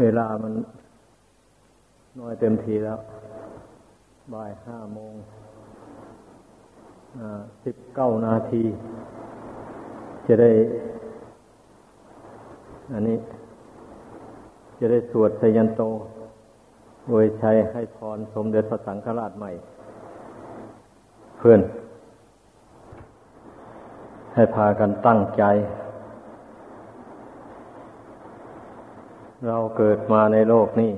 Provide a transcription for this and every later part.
เวลามันน้อยเต็มทีแล้ว บ่ายห้าโมงสิบเก้านาที จะได้ อันนี้ จะได้สวดสยันโตโดยใช้ให้พรสมเด็จพระสังฆราชใหม่ เพื่อน ให้พากันตั้งใจ เราเกิดมาในโลกนี้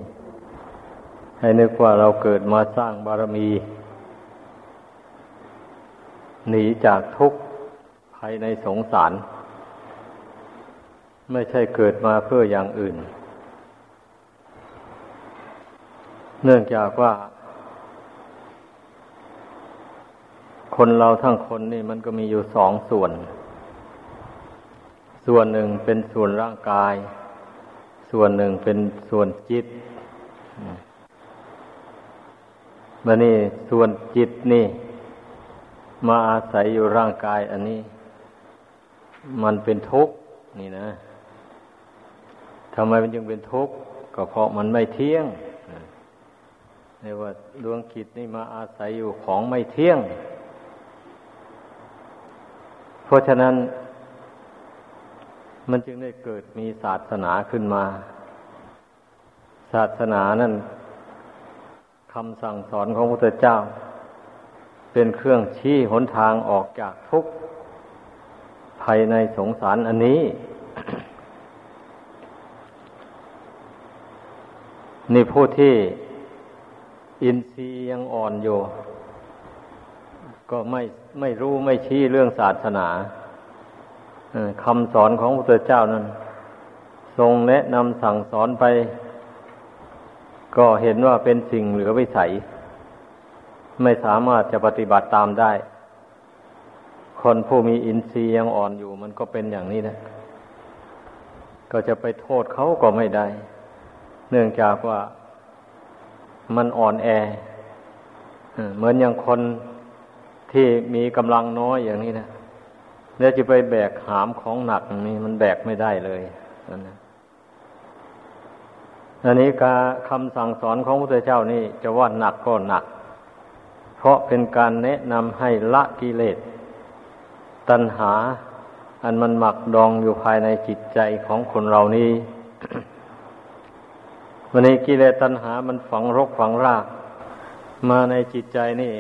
ให้นึกว่าเราเกิดมาสร้างบารมี หนีจากทุกข์ภายในสงสาร ไม่ใช่เกิดมาเพื่ออย่างอื่น เนื่องจากว่า คนเราทั้งคนนี่มันก็มีอยู่สองส่วน ส่วนหนึ่งเป็นส่วนร่างกาย ส่วนหนึ่งเป็นส่วนจิตมานี่ส่วนจิตนี่ มาอาศัยอยู่ร่างกายอันนี้ มันเป็นทุกข์นี่นะทำไมมันจึงเป็นทุกข์ก็เพราะมันไม่เที่ยงเรียกว่าดวงจิตนี่มาอาศัยอยู่ของไม่เที่ยง เพราะฉะนั้น มันจึงได้เกิดมีศาสนาขึ้นมา ศาสนานั่นคำสั่งสอนของพระพุทธเจ้า เป็นเครื่องชี้หนทางออกจากทุกข์ภายในสงสารอันนี้ นี่ผู้ที่อินทรีย์ยังอ่อนอยู่ ก็ไม่ไม่รู้ไม่ชี้เรื่องศาสนา คำสอนของพระพุทธเจ้านั้น ทรงแนะนำสั่งสอนไป ก็เห็นว่าเป็นสิ่งเหลือวิสัย ไม่สามารถจะปฏิบัติตามได้ คนผู้มีอินทรีย์ยังอ่อนอยู่ มันก็เป็นอย่างนี้นะก็จะไปโทษเขาก็ไม่ได้ เนื่องจากว่ามันอ่อนแอเหมือนอย่างคนที่มีกำลังน้อยอย่างนี้นะ แล้วจะไปแบกหามของหนักนี่มันแบกไม่ได้เลยนั่นนะอันนี้การคำสั่งสอนของพระพุทธเจ้านี่จะว่าหนักก็หนัก เพราะเป็นการแนะนำให้ละกิเลส ตัณหา อันมันหมักดองอยู่ภายในจิตใจของคนเรานี้วันนี้กิเลสตัณหามันฝังรกฝังราก มาในจิตใจนี่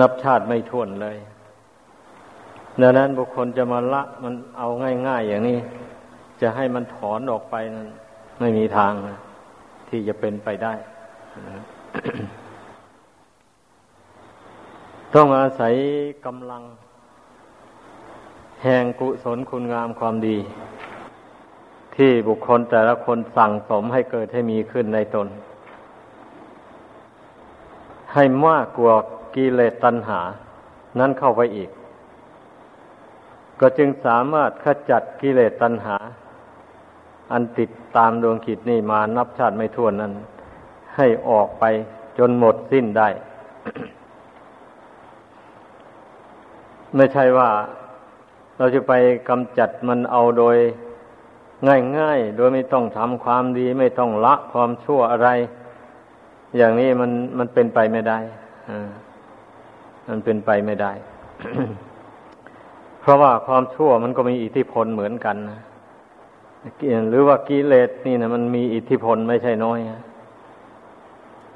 นับชาติไม่ท้วนเลย ดังนั้นบุคคลจะมาละมันเอาง่าย ๆ อย่างนี้ จะให้มันถอนออกไปนั้น ไม่มีทางที่จะเป็นไปได้ ต้องอาศัยกำลัง แห่งกุศลคุณงามความดี ที่บุคคลแต่ละคนสั่งสมให้เกิดให้มีขึ้นในตน ให้มากกว่ากิเลสตัณหา นั้นเข้าไปอีก ก็จึงสามารถขจัดกิเลสตัณหา อันติดตามดวงขิดนี่มานับชาติไม่ถ้วนนั้น ให้ออกไปจนหมดสิ้นได้ ไม่ใช่ว่าเราจะไปกำจัดมันเอาโดยง่ายๆ โดยไม่ต้องทำความดี ไม่ต้องละความชั่วอะไร อย่างนี้มันมันเป็นไปไม่ได้มันเป็นไปไม่ได้ เพราะว่าความชั่วมันก็มีอิทธิพลเหมือนกันนะหรือว่ากิเลสนี่นะมันมีอิทธิพลไม่ใช่น้อย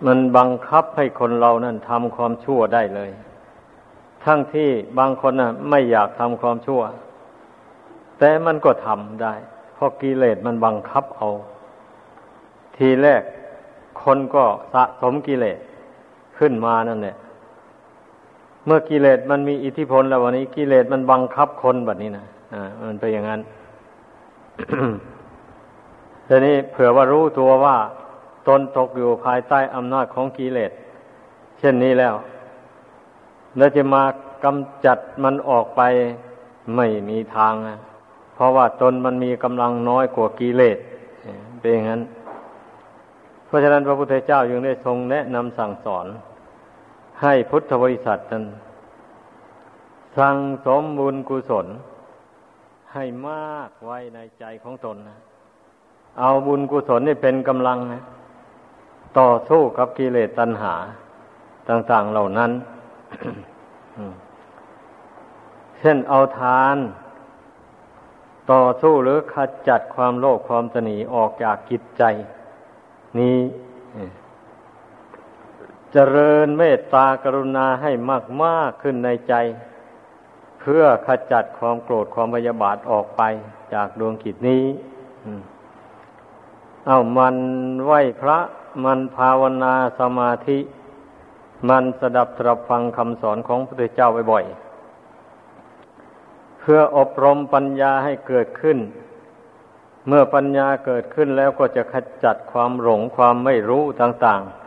มันบังคับให้คนเรานั่นทำความชั่วได้เลย ทั้งที่บางคนน่ะ ไม่อยากทำความชั่ว แต่มันก็ทำได้เพราะกิเลสมันบังคับเอา ทีแรกคนก็สะสมกิเลสขึ้นมานั่นแหละ เมื่อกิเลสมันมีอิทธิพลแล้ววันนี้กิเลสมันบังคับคนแบบนี้นะอ่า มันเป็นอย่างนั้นทีนี้เผื่อว่ารู้ตัวว่า ตนตกอยู่ภายใต้อำนาจของกิเลสเช่นนี้แล้ว แล้วจะมากำจัดมันออกไปไม่มีทางนะเพราะว่าตนมันมีกำลังน้อยกว่ากิเลสเป็นอย่างนั้น เพราะฉะนั้นพระพุทธเจ้ายังได้ทรงแนะนำสั่งสอน ให้พุทธบริษัทนั้นสั่งสมบุญกุศล ให้มากไว้ในใจของตนนะเอาบุญกุศลนี่เป็นกำลังนะต่อสู้กับกิเลสตัณหา ต่างๆเหล่านั้น เช่นเอาทาน ต่อสู้หรือขจัดความโลภความตนีออกจากกิจใจ นี้ เจริญเมตตากรุณาให้มากมากขึ้นในใจ เพื่อขจัดความโกรธความพยาบาทออกไปจากดวงกิจนี้เอามันไหวพระมันภาวนาสมาธิ มันสดับตรับฟังคำสอนของพระพุทธเจ้าบ่อยๆเพื่ออบรมปัญญาให้เกิดขึ้น เมื่อปัญญาเกิดขึ้นแล้วก็จะขจัดความหลงความไม่รู้ต่าง ๆ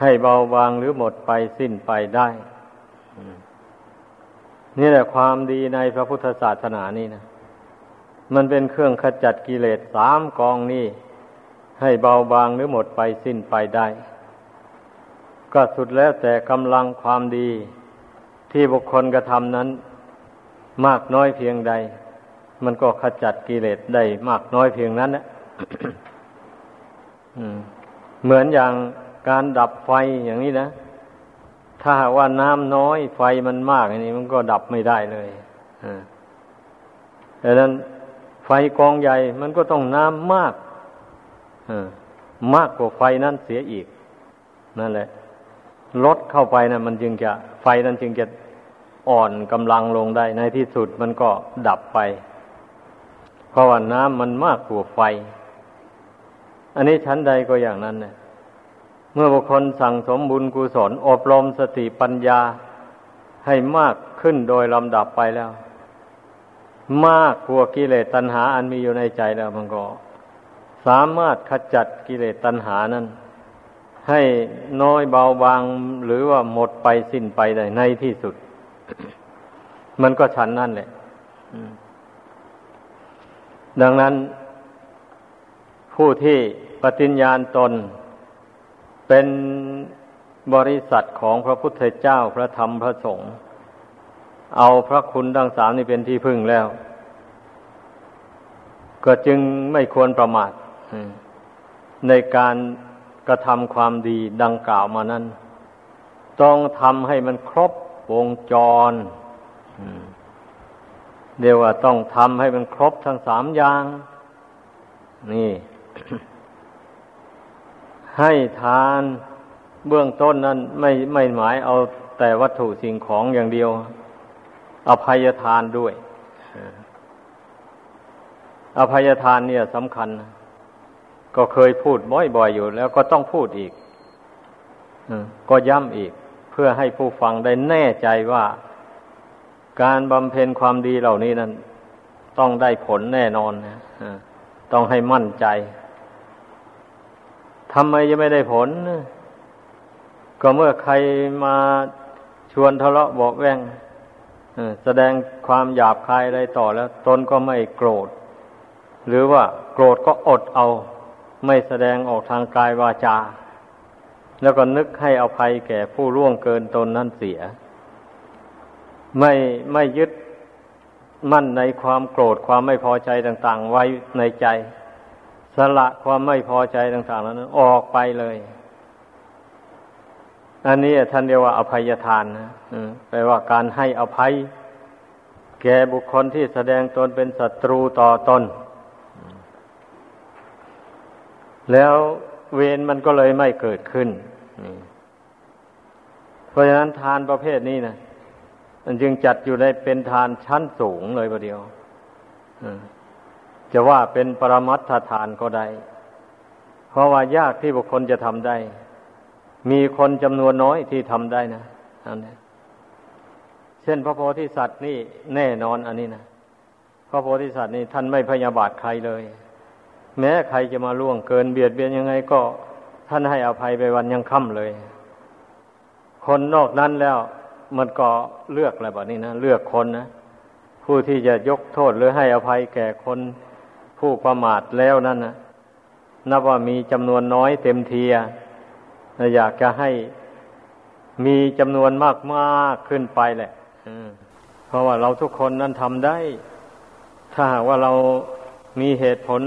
ให้เบาบางหรือหมดไปสิ้นไปได้ นี่แหละความดีในพระพุทธศาสนานี่นะ มันเป็นเครื่องขจัดกิเลสสามกองนี่ให้เบาบางหรือหมดไปสิ้นไปได้ ก็สุดแล้วแต่กำลังความดี ที่บุคคลกระทำนั้น มากน้อยเพียงใด มันก็ขจัดกิเลสได้มากน้อยเพียงนั้นนะเหมือนอย่าง การดับไฟอย่างนี้นะ ถ้าว่าน้ำน้อยไฟมันมากอย่างนี้มันก็ดับไม่ได้เลยดังนั้นไฟกองใหญ่มันก็ต้องน้ำมากมากกว่าไฟนั้นเสียอีก นั่นแหละลดเข้าไปนะมันจึงจะไฟนั้นจึงจะอ่อนกำลังลงได้ ในที่สุดมันก็ดับไป เพราะว่าน้ำมันมากกว่าไฟ อันนี้ชั้นใดก็อย่างนั้นเนี่ย เมื่อบุคคลสั่งสมบุญกุศลอบรมสติปัญญาให้มากขึ้นโดยลำดับไปแล้ว มากกว่ากิเลสตัณหา อันมีอยู่ในใจแล้วมันก็ สามารถขจัดกิเลสตัณหานั้น ให้น้อยเบาบางหรือว่าหมดไปสิ้นไปได้ในที่สุด มันก็ฉันนั่นแหละดังนั้น ผู้ที่ปฏิญญาณตน เป็นบริษัทของพระพุทธเจ้าพระธรรมพระสงฆ์เอาพระคุณดังสามนี่เป็นที่พึ่งแล้ว ก็จึงไม่ควรประมาทในการกระทำความดีดังกล่าวมานั้น ต้องทำให้มันครบวงจรเดียวว่าต้องทำให้มันครบทั้งสามอย่าง นี่ ให้ทานเบื้องต้นนั้นไม่ไม่หมายเอาแต่วัตถุสิ่งของอย่างเดียว อภัยทานด้วย อภัยทานเนี่ยสำคัญ ก็เคยพูดบ่อยๆอยู่ แล้วก็ต้องพูดอีกก็ย้ำอีก เพื่อให้ผู้ฟังได้แน่ใจว่า การบำเพ็ญความดีเหล่านี้นั้น ต้องได้ผลแน่นอนนะต้องให้มั่นใจ ทำไมจะไม่ได้ผล ก็เมื่อใครมาชวนทะเลาะบอกแวงแสดงความหยาบคายอะไรต่อแล้ว ตนก็ไม่โกรธ หรือว่าโกรธก็อดเอา ไม่แสดงออกทางกายวาจา แล้วก็นึกให้อภัยแก่ผู้ร่วงเกินตนนั่นเสีย ไม่ไม่ยึดมั่นในความโกรธความไม่พอใจต่าง ๆ ไว้ในใจ สละความไม่พอใจต่างๆแล้วนั้น ออกไปเลย อันนี้ท่านเรียกว่าอภัยทานนะแปลว่าการให้อภัย แก่บุคคลที่แสดงตนเป็นศัตรูต่อตน แล้วเวรมันก็เลยไม่เกิดขึ้น เพราะฉะนั้นทานประเภทนี้นะมันจึงจัดอยู่ในเป็นทานชั้นสูงเลยประเดียว จะว่าเป็นปรมัตถทานก็ได้ เพราะว่ายากที่บุคคลจะทำได้ มีคนจำนวนน้อยที่ทำได้นะอันนี้เช่นพระโพธิสัตว์นี่แน่นอนอันนี้นะพระโพธิสัตว์นี่ท่านไม่พยาบาทใครเลย แม้ใครจะมาล่วงเกินเบียดเบียนยังไงก็ท่านให้อภัยไปวันยังค่ำเลย คนนอกนั้นแล้วมันก็เลือกอะไรแบบนี้นะเลือกคนนะผู้ที่จะยกโทษหรือให้อภัยแก่คน ผู้ประมาทแล้วนั่นนะนับว่ามีจำนวนน้อยเต็มเทียอยากจะให้มีจำนวนมากมากขึ้นไปแหละเพราะว่าเราทุกคนนั้นทำได้ ถ้าหากว่าเรามีเหตุผล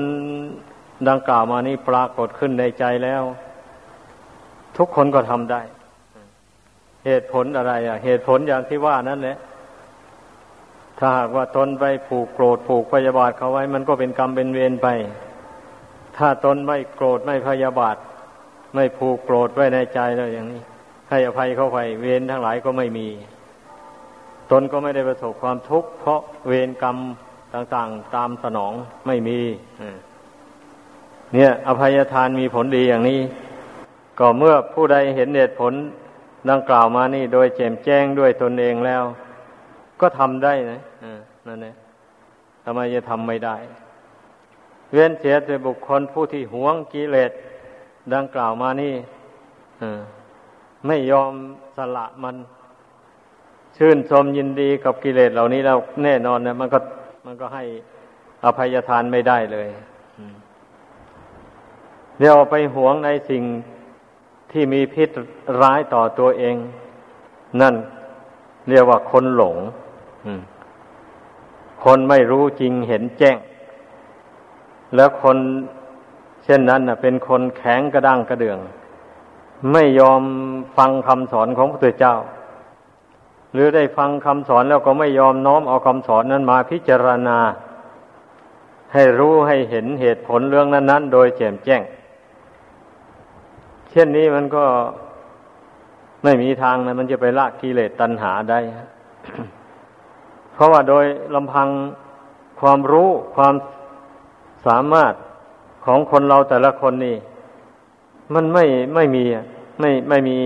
ดังกล่าวมานี้ปรากฏขึ้นในใจแล้ว ทุกคนก็ทำได้ เหตุผลอะไร อะ เหตุผลอย่างที่ว่านั่นแหละ ถ้าหากว่าตนไปผูกโกรธผูกพยาบาทเขาไว้ มันก็เป็นกรรมเป็นเวรไป ถ้าตนไม่โกรธไม่พยาบาท ไม่ผูกโกรธไว้ในใจแล้วอย่างนี้ ให้อภัยเข้าไปเวรทั้งหลายก็ไม่มี ตนก็ไม่ได้ประสบความทุกข์เพราะเวรกรรมต่างๆ ตามสนองไม่มีเนี่ย อภัยทานมีผลดีอย่างนี้ ก็เมื่อผู้ใดเห็นเหตุผลดังกล่าวมานี่โดยแจ่มแจ้งด้วยตนเองแล้ว ก็ทำได้นะนั่นเองทำไมจะทำไม่ได้ เว้นเสียแต่บุคคลผู้ที่หวงกิเลสดังกล่าวมานี่ไม่ยอมสละมัน ชื่นชมยินดีกับกิเลสเหล่านี้แล้วแน่นอนนะมันก็มันก็ให้อภัยทานไม่ได้เลยเดี๋ยวไปหวงในสิ่งที่มีพิษร้ายต่อตัวเอง นั่นเรียกว่าคนหลง คนไม่รู้จริงเห็นแจ้ง แล้วคนเช่นนั้นนะเป็นคนแข็งกระด้างกระเดือง ไม่ยอมฟังคำสอนของพระพุทธเจ้า หรือได้ฟังคำสอนแล้วก็ไม่ยอมน้อมเอาคำสอนนั้นมาพิจารณา ให้รู้ให้เห็นเหตุผลเรื่องนั้น ๆ โดยแจ่มแจ้ง เช่นนี้มันก็ไม่มีทางนะมันจะไปละกิเลสตัณหาได้ เพราะว่าโดยลำพังความรู้ความสามารถของคนเราแต่ละคนนี่ มันไม่ไม่มีไม่ไม่มี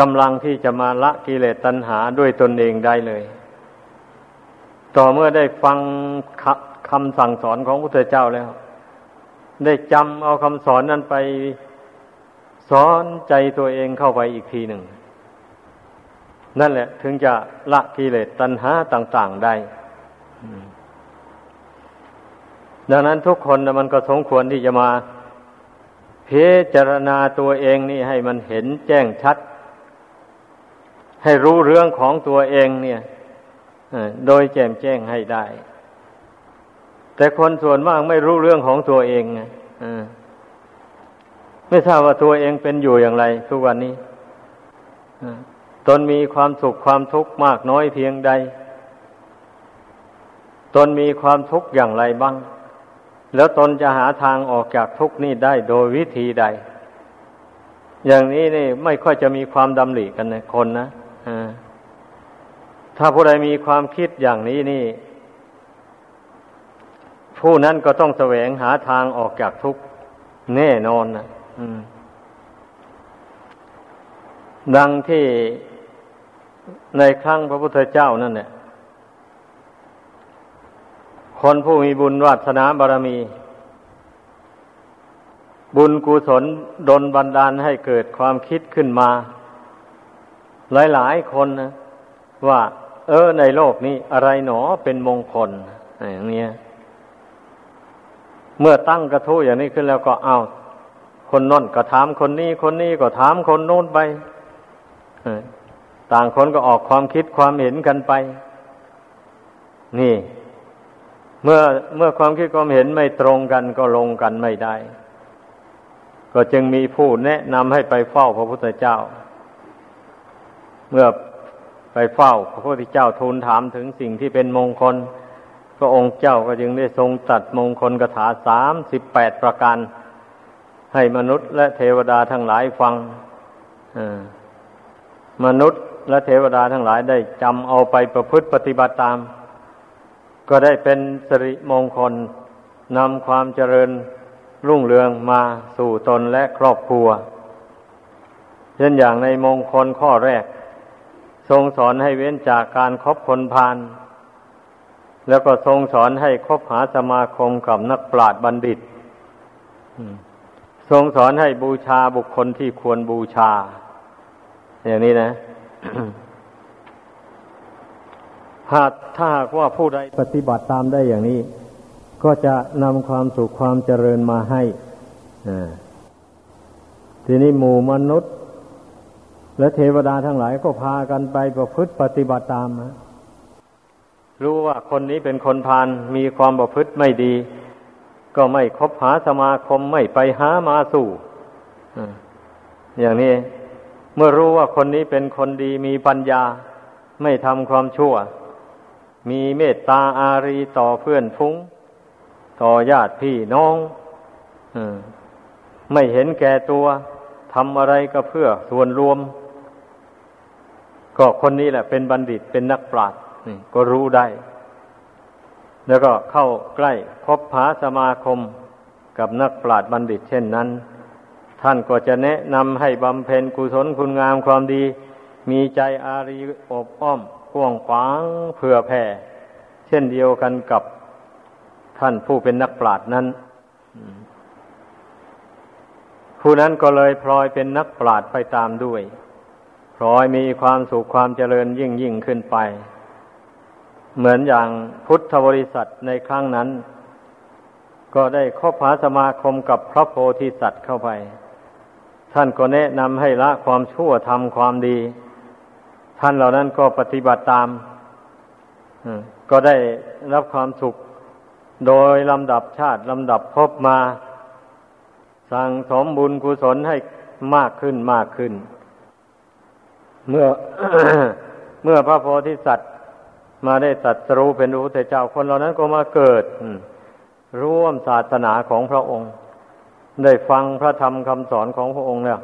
กำลังที่จะมาละกิเลสตัณหาด้วยตนเองได้เลย ต่อเมื่อได้ฟังคำสั่งสอนของพระพุทธเจ้าแล้ว ได้จำเอาคำสอนนั้นไปสอนใจตัวเองเข้าไปอีกทีหนึ่ง นั่นแหละ ถึงจะละกิเลสตัณหาต่าง ๆ ได้ดังนั้นทุกคนมันก็สมควรที่จะมาพิจารณาตัวเองนี่ให้มันเห็นแจ้งชัด ให้รู้เรื่องของตัวเองเนี่ยโดยแจ่มแจ้งให้ได้ แต่คนส่วนมากไม่รู้เรื่องของตัวเองไงไม่ทราบว่าตัวเองเป็นอยู่อย่างไร ทุกวันนี้ ตนมีความสุขความทุกข์มากน้อยเพียงใด ตนมีความทุกข์อย่างไรบ้าง แล้วตนจะหาทางออกจากทุกข์นี้ได้โดยวิธีใด อย่างนี้นี่ไม่ค่อยจะมีความดำริกันนะคนนะถ้าผู้ใดมีความคิดอย่างนี้นี่ ผู้นั้นก็ต้องแสวงหาทางออกจากทุกข์แน่นอนนะดังที่ ในครั้งพระพุทธเจ้านั่นเนี่ยคนผู้มีบุญวาสนาบารมี บุญกุศลดลบันดาลให้เกิดความคิดขึ้นมา หลายๆคนนะว่า เออในโลกนี้อะไรหนอเป็นมงคลอย่างนี้เมื่อตั้งกระทู้อย่างนี้ขึ้นแล้วก็เอาคนน้นก็ถามคนนี้คนนี้ก็ถามคนโน้นไป ต่างคนก็ออกความคิดความเห็นกันไป นี่ เมื่อเมื่อความคิดความเห็นไม่ตรงกันก็ลงกันไม่ได้ ก็จึงมีผู้แนะนำให้ไปเฝ้าพระพุทธเจ้า เมื่อไปเฝ้าพระพุทธเจ้าทูลถามถึงสิ่งที่เป็นมงคล พระองค์เจ้าก็จึงได้ทรงตัดมงคลกถาสามสิบแปดประการ ให้มนุษย์และเทวดาทั้งหลายฟังมนุษย์ และเทวดาทั้งหลายได้จำเอาไปประพฤติปฏิบัติตาม ก็ได้เป็นสิริมงคลนำความเจริญรุ่งเรืองมาสู่ตนและครอบครัว เช่นอย่างในมงคลข้อแรก ทรงสอนให้เว้นจากการครบคนพาลแล้วก็ทรงสอนให้คบหาสมาคมกับนักปราชญ์บัณฑิต ทรงสอนให้บูชาบุคคลที่ควรบูชา อย่างนี้นะ หากถ้าหากว่าผู้ใดปฏิบัติตามได้อย่างนี้ ก็จะนำความสุขความเจริญมาให้ทีนี้หมู่มนุษย์ และเทวดาทั้งหลายก็พากันไปประพฤติปฏิบัติตามรู้ว่าคนนี้เป็นคนพาลมีความประพฤติไม่ดี ก็ไม่คบหาสมาคมไม่ไปหามาสู่อย่างนี้ เมื่อรู้ว่าคนนี้เป็นคนดีมีปัญญา ไม่ทำความชั่ว มีเมตตาอารีต่อเพื่อนฟุง้ง ต่อญาติพี่น้องไม่เห็นแก่ตัวทำอะไรก็เพื่อส่วนรวม ก็คนนี้แหละเป็นบัณฑิตเป็นนักปราชญ์ก็รู้ได้ แล้วก็เข้าใกล้คบหาสมาคมกับนักปราชญ์บัณฑิตเช่นนั้น ท่านก็จะแนะนำให้บำเพ็ญกุศลคุณงามความดี มีใจอารีอบอ้อมกว้างขวางเผื่อแผ่ เช่นเดียวกันกับท่านผู้เป็นนักปราชญ์นั้นผู้นั้นก็เลยพลอยเป็นนักปราชญ์ไปตามด้วย พลอยมีความสุขความเจริญยิ่งยิ่งขึ้นไป เหมือนอย่างพุทธบริษัทในครั้งนั้น ก็ได้คบหาสมาคมกับพระโพธิสัตว์เข้าไป ท่านก็แนะนำให้ละความชั่วทำความดี ท่านเหล่านั้นก็ปฏิบัติตามก็ได้รับความสุข โดยลำดับชาติลำดับพบมา สั่งสมบุญกุศลให้มากขึ้นมากขึ้น เมื่อเมื่อพระโพธิสัตว์ มาได้ตัดสู้เป็นพระพุทธเจ้าคนเหล่านั้นก็มาเกิด ร่วมศาสนาของพระองค์ ได้ฟังพระธรรมคำสอนของพระองค์แล้ว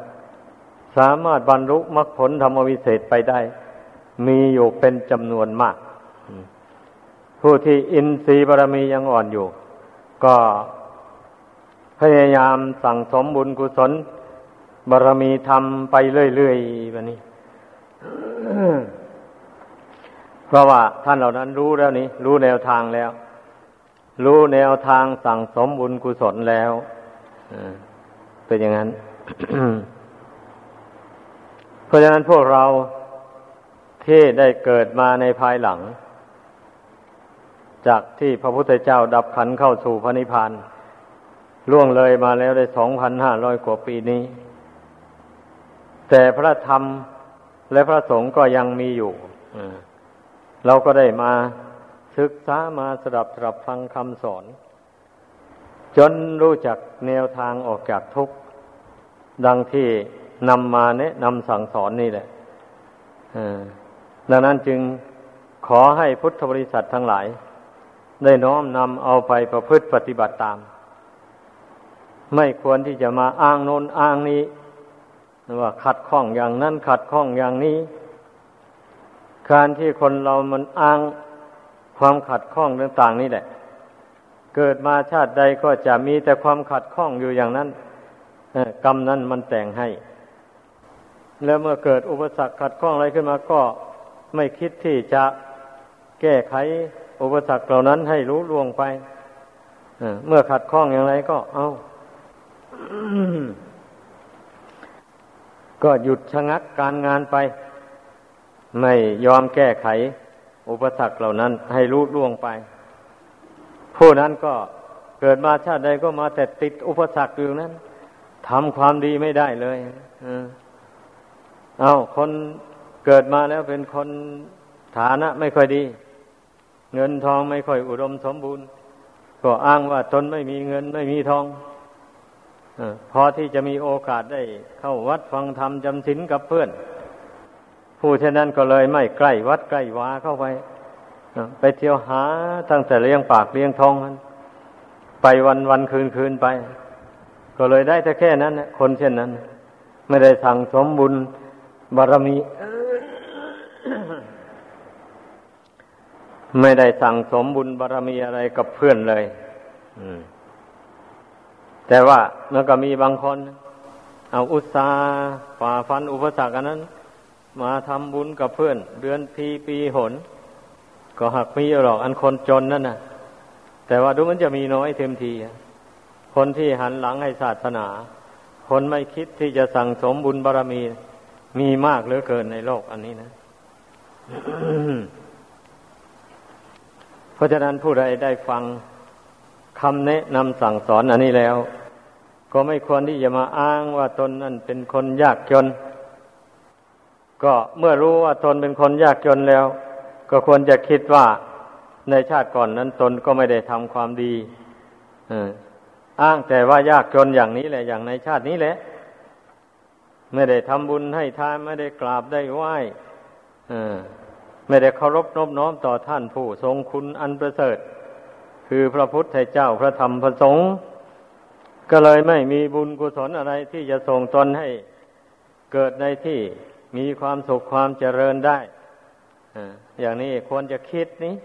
สามารถบรรลุมรรคผลธรรมวิเศษไปได้ มีอยู่เป็นจำนวนมาก ผู้ที่อินทรีย์บารมียังอ่อนอยู่ ก็พยายามสั่งสมบุญกุศลบารมีทำไปเรื่อยๆแบบนี้เพราะว่าท่านเหล่านั้นรู้แล้วนี่รู้แนวทางแล้ว รู้แนวทางสั่งสมบุญกุศลแล้ว เป็นอย่างนั้น เพราะฉะนั้นพวกเราที่ได้เกิดมาในภายหลัง จากที่พระพุทธเจ้าดับขันเข้าสู่พระนิพพานล่วงเลยมาแล้วได้สองพันห้าร้อยกว่าปีนี้ แต่พระธรรมและพระสงฆ์ก็ยังมีอยู่เราก็ได้มาศึกษามาสดับสดับฟังคำสอน จนรู้จักแนวทางออกจากทุกข์ ดังที่นำมาแนะนำสั่งสอนนี่แหละดังนั้นจึงขอให้พุทธบริษัททั้งหลาย ได้น้อมนำเอาไปประพฤติปฏิบัติตาม ไม่ควรที่จะมาอ้างโน้นอ้างนี้ว่าขัดข้องอย่างนั้นขัดข้องอย่างนี้ การที่คนเรามันอ้างความขัดข้องต่าง ๆ นี่แหละ เกิดมาชาติใดก็จะมีแต่ความขัดข้องอยู่อย่างนั้นกรรมนั้นมันแต่งให้ แล้วเมื่อเกิดอุปสรรคขัดข้องอะไรขึ้นมาก็ไม่คิดที่จะแก้ไขอุปสรรคเหล่านั้นให้รู้ล่วงไปเมื่อขัดข้องอย่างไรก็เอาก็หยุดชะงักการงานไป ไม่ยอมแก้ไข อุปสรรคเหล่านั้น ให้รู้ล่วงไป ผู้นั้นก็เกิดมาชาติใดก็มาแต่ติดอุปสรรคอยู่นั้นทำความดีไม่ได้เลยเอาคนเกิดมาแล้วเป็นคนฐานะไม่ค่อยดี เงินทองไม่ค่อยอุดมสมบูรณ์ ก็อ้างว่าตนไม่มีเงินไม่มีทองพอที่จะมีโอกาสได้เข้าวัดฟังธรรมจำศีลกับเพื่อน ผู้เช่นนั้นก็เลยไม่ใกล้วัดใกล้วาเข้าไป ไปเที่ยวหาตั้งแต่เลี้ยงปากเลี้ยงท้องไปวันวันคืนคืนไป ก็เลยได้แต่แค่นั้นคนเช่นนั้น ไม่ได้สั่งสมบุญบารมี ไม่ได้สั่งสมบุญบารมีอะไรกับเพื่อนเลยแต่ว่ามันก็มีบางคน เอาอุตสาฝ่าฟันอุปสรรคอันนั้น มาทำบุญกับเพื่อน เดือนทีปีหน ก็หักมีหรอกอันคนจนนั่นน่ะแต่ว่าดูมันจะมีน้อยเต็มที คนที่หันหลังให้ศาสนา คนไม่คิดที่จะสั่งสมบุญบารรมี มีมากเหลือเกินในโลกอันนี้นะ เพราะฉะนั้นผู้ใดได้ฟังคำแนะนำสั่งสอนอันนี้แล้ว ก็ไม่ควรที่จะมาอ้างว่าตนนั้นเป็นคนยากจน ก็เมื่อรู้ว่าตนเป็นคนยากจนแล้ว ก็ควรจะคิดว่าในชาติก่อนนั้นตนก็ไม่ได้ทำความดีอ้างแต่ว่ายากจนอย่างนี้แหละ อย่างในชาตินี้แหละ ไม่ได้ทำบุญให้ทานไม่ได้กราบได้ไหว้ไม่ได้เคารพนบน้อมต่อท่านผู้ทรงคุณอันประเสริฐ คือพระพุทธเจ้าพระธรรมพระสงฆ์ก็เลยไม่มีบุญกุศลอะไรที่จะส่งตนให้เกิดในที่มีความสุขความเจริญได้ อย่างนี้ควรจะคิดนี้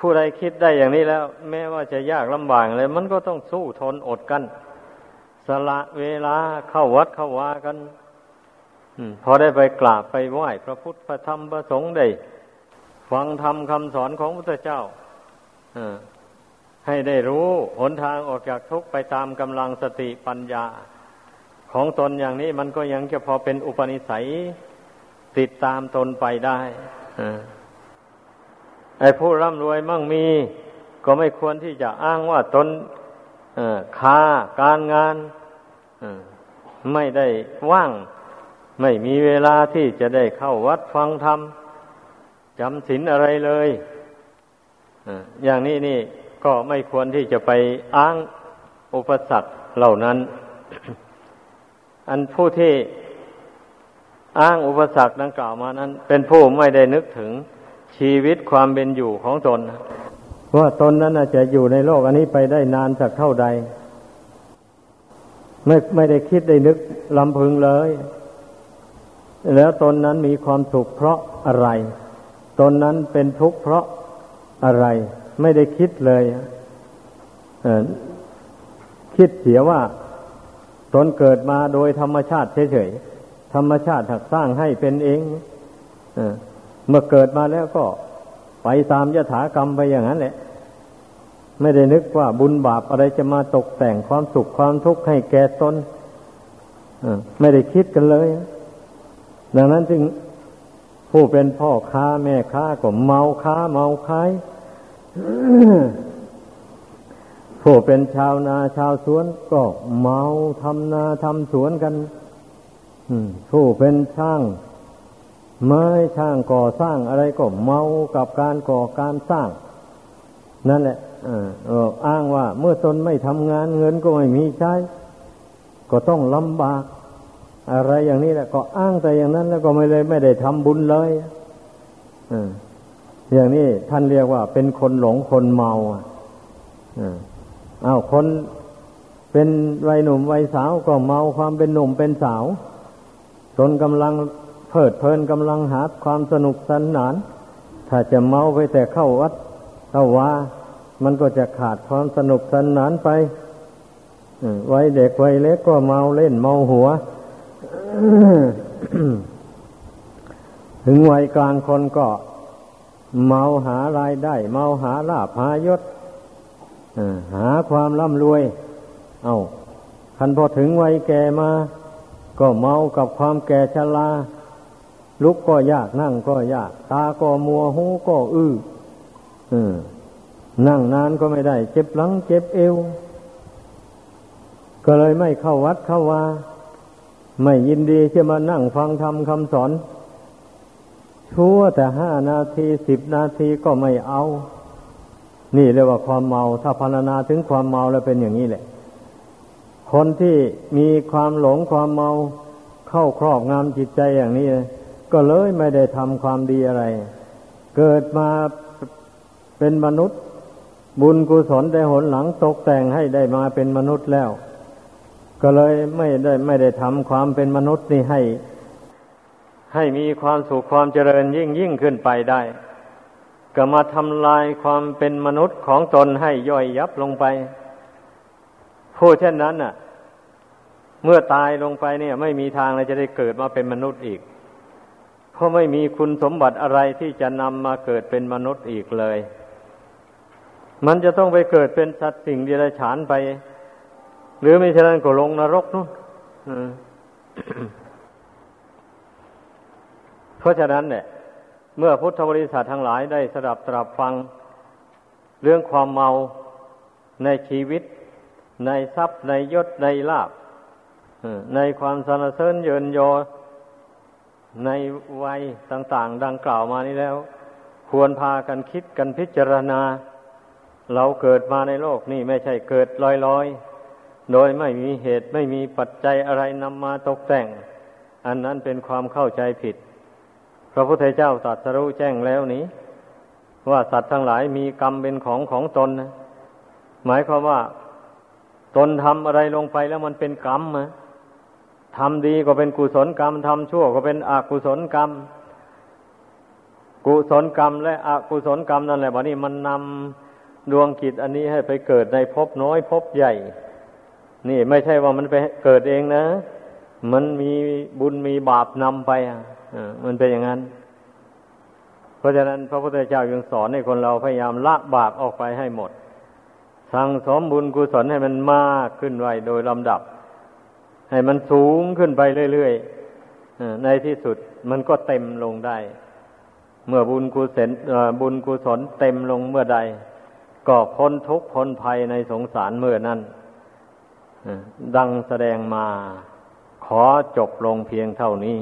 ผู้ใดคิดได้อย่างนี้แล้ว แม้ว่าจะยากลำบากเลย มันก็ต้องสู้ทนอดกัน สละเวลาเข้าวัดเข้าวากันพอได้ไปกราบไปไหว้พระพุทธพระธรรมพระสงฆ์ได้ ฟังธรรมคำสอนของพระพุทธเจ้าให้ได้รู้หนทางออกจากทุกข์ไปตามกำลังสติปัญญา ของตนอย่างนี้มันก็ยังจะพอเป็นอุปนิสัย ติดตามตนไปได้ไอ้ผู้ร่ำรวยมั่งมี ก็ไม่ควรที่จะอ้างว่าตนค้าการงานไม่ได้ว่าง ไม่มีเวลาที่จะได้เข้าวัดฟังธรรมจำศีลอะไรเลยอย่างนี้นี่ก็ไม่ควรที่จะไปอ้างอุปสรรคเหล่านั้น อันผู้ที่ อ้างอุปสรรคดังกล่าวมานั้น เป็นผู้ไม่ได้นึกถึงชีวิตความเป็นอยู่ของตนว่าตนนั้นจะอยู่ในโลกอันนี้ไปได้นานสักเท่าใด ไม่ไม่ได้คิดได้นึกลำพึงเลย แล้วตนนั้นมีความสุขเพราะอะไร ตนนั้นเป็นทุกข์เพราะอะไร ไม่ได้คิดเลยคิดเสียว่า ตนเกิดมาโดยธรรมชาติเฉยๆ ธรรมชาติถักสร้างให้เป็นเองเมื่อเกิดมาแล้วก็ไปตามยถากรรมไปอย่างนั้นแหละ ไม่ได้นึกว่าบุญบาปอะไรจะมาตกแต่งความสุขความทุกข์ให้แก่ตนไม่ได้คิดกันเลย ดังนั้นจึงผู้เป็นพ่อค้าแม่ค้าก็เมาค้าเมาขายผู้เป็นชาวนาชาวสวนก็เมาทำนาทำสวนกัน ผู้เป็นช่าง ไม้ช่างก่อสร้างอะไรก็เมากับการก่อการสร้าง นั่นแหละอ้างว่าเมื่อตนไม่ทำงานเงินก็ไม่มีใช้ ก็ต้องลำบาก อะไรอย่างนี้แหละก็อ้างแต่อย่างนั้น แล้วก็ไม่เลยไม่ได้ทำบุญเลยอย่างนี้ท่านเรียกว่าเป็นคนหลงคนเมาอะอ้าวคนเป็นวัยหนุ่มวัยสาวก็เมาความเป็นหนุ่มเป็นสาว จนกำลังเพลิดเพลินกำลังหาความสนุกสนาน ถ้าจะเมาไปแต่เข้าวัดเข้าว่ามันก็จะขาดความสนุกสนานไปวัยเด็กวัยเล็กก็เมาเล่นเมาหัว ถึงวัยกลางคนก็ เมาหารายได้ เมาหาลาภหายศหาความร่ำรวย เอาคันพอถึงวัยแก่มา ก็เมากับความแก่ชราลุกก็ยากนั่งก็ยาก ตาก็มัวหูก็อื้อนั่งนานก็ไม่ได้ เจ็บหลังเจ็บเอว ก็เลยไม่เข้าวัดเข้าว่าไม่ยินดีที่มานั่งฟังธรรมคำสอน ชั่วแต่ห้านาทีสิบนาทีก็ไม่เอา นี่เรียกว่าความเมา ถ้าพรรณนาถึงความเมาแล้วเป็นอย่างนี้แหละ คนที่มีความหลงความเมาเข้าครอบงำจิตใจอย่างนี้ ก็เลยไม่ได้ทำความดีอะไร เกิดมาเป็นมนุษย์ บุญกุศลได้หนหลังตกแต่งให้ได้มาเป็นมนุษย์แล้ว ก็เลยไม่ได้ไม่ได้ทำความเป็นมนุษย์นี่ให้ ให้มีความสุขความเจริญยิ่งยิ่งขึ้นไปได้ ก็มาทำลายความเป็นมนุษย์ของตนให้ย่อยยับลงไป ผู้เช่นนั้นน่ะ เมื่อตายลงไปเนี่ย ไม่มีทางเลยจะได้เกิดมาเป็นมนุษย์อีก เพราะไม่มีคุณสมบัติอะไรที่จะนำมาเกิดเป็นมนุษย์อีกเลย มันจะต้องไปเกิดเป็นสัตว์สิ่งเดรัจฉานไป หรือไม่เช่นนั้นก็ลงนรกนู่นเพราะฉะนั้นเนี่ยเมื่อพุทธบริษัททั้งหลายได้สดับตรับฟัง เรื่องความเมาในชีวิต ในทรัพย์ในยศในลาบในความสนเสริญเยินยอในวัยต่าง ๆ ดังกล่าวมานี้แล้ว ควรพากันคิดกันพิจารณา เราเกิดมาในโลกนี่ไม่ใช่เกิดลอยๆ โดยไม่มีเหตุไม่มีปัจจัยอะไรนำมาตกแต่ง อันนั้นเป็นความเข้าใจผิด พระพุทธเจ้าตรัสรู้แจ้งแล้วนี้ ว่าสัตว์ทั้งหลายมีกรรมเป็นของของตนนะหมายความว่า ตนทำอะไรลงไปแล้วมันเป็นกรรมนะทำดีก็เป็นกุศลกรรมทำชั่วก็เป็นอกุศลกรรม กุศลกรรม และอกุศลกรรมนั่นแหละวันนี้มันนำดวงกิจอันนี้ให้ไปเกิดในภพน้อยภพใหญ่ นี่ไม่ใช่ว่ามันไปเกิดเองนะ มันมีบุญมีบาปนำไปอะมันเป็นอย่างนั้น เพราะฉะนั้นพระพุทธเจ้ายังสอนให้คนเราพยายามละบาปออกไปให้หมด สั่งสมบุญกุศลให้มันมากขึ้นไว้โดยลำดับ ให้มันสูงขึ้นไปเรื่อยๆในที่สุดมันก็เต็มลงได้ เมื่อบุญกุศลบุญกุศลเต็มลงเมื่อใด ก็พ้นทุกข์พ้นภัยในสงสารเมื่อนั้นดังแสดงมา ขอจบลงเพียงเท่านี้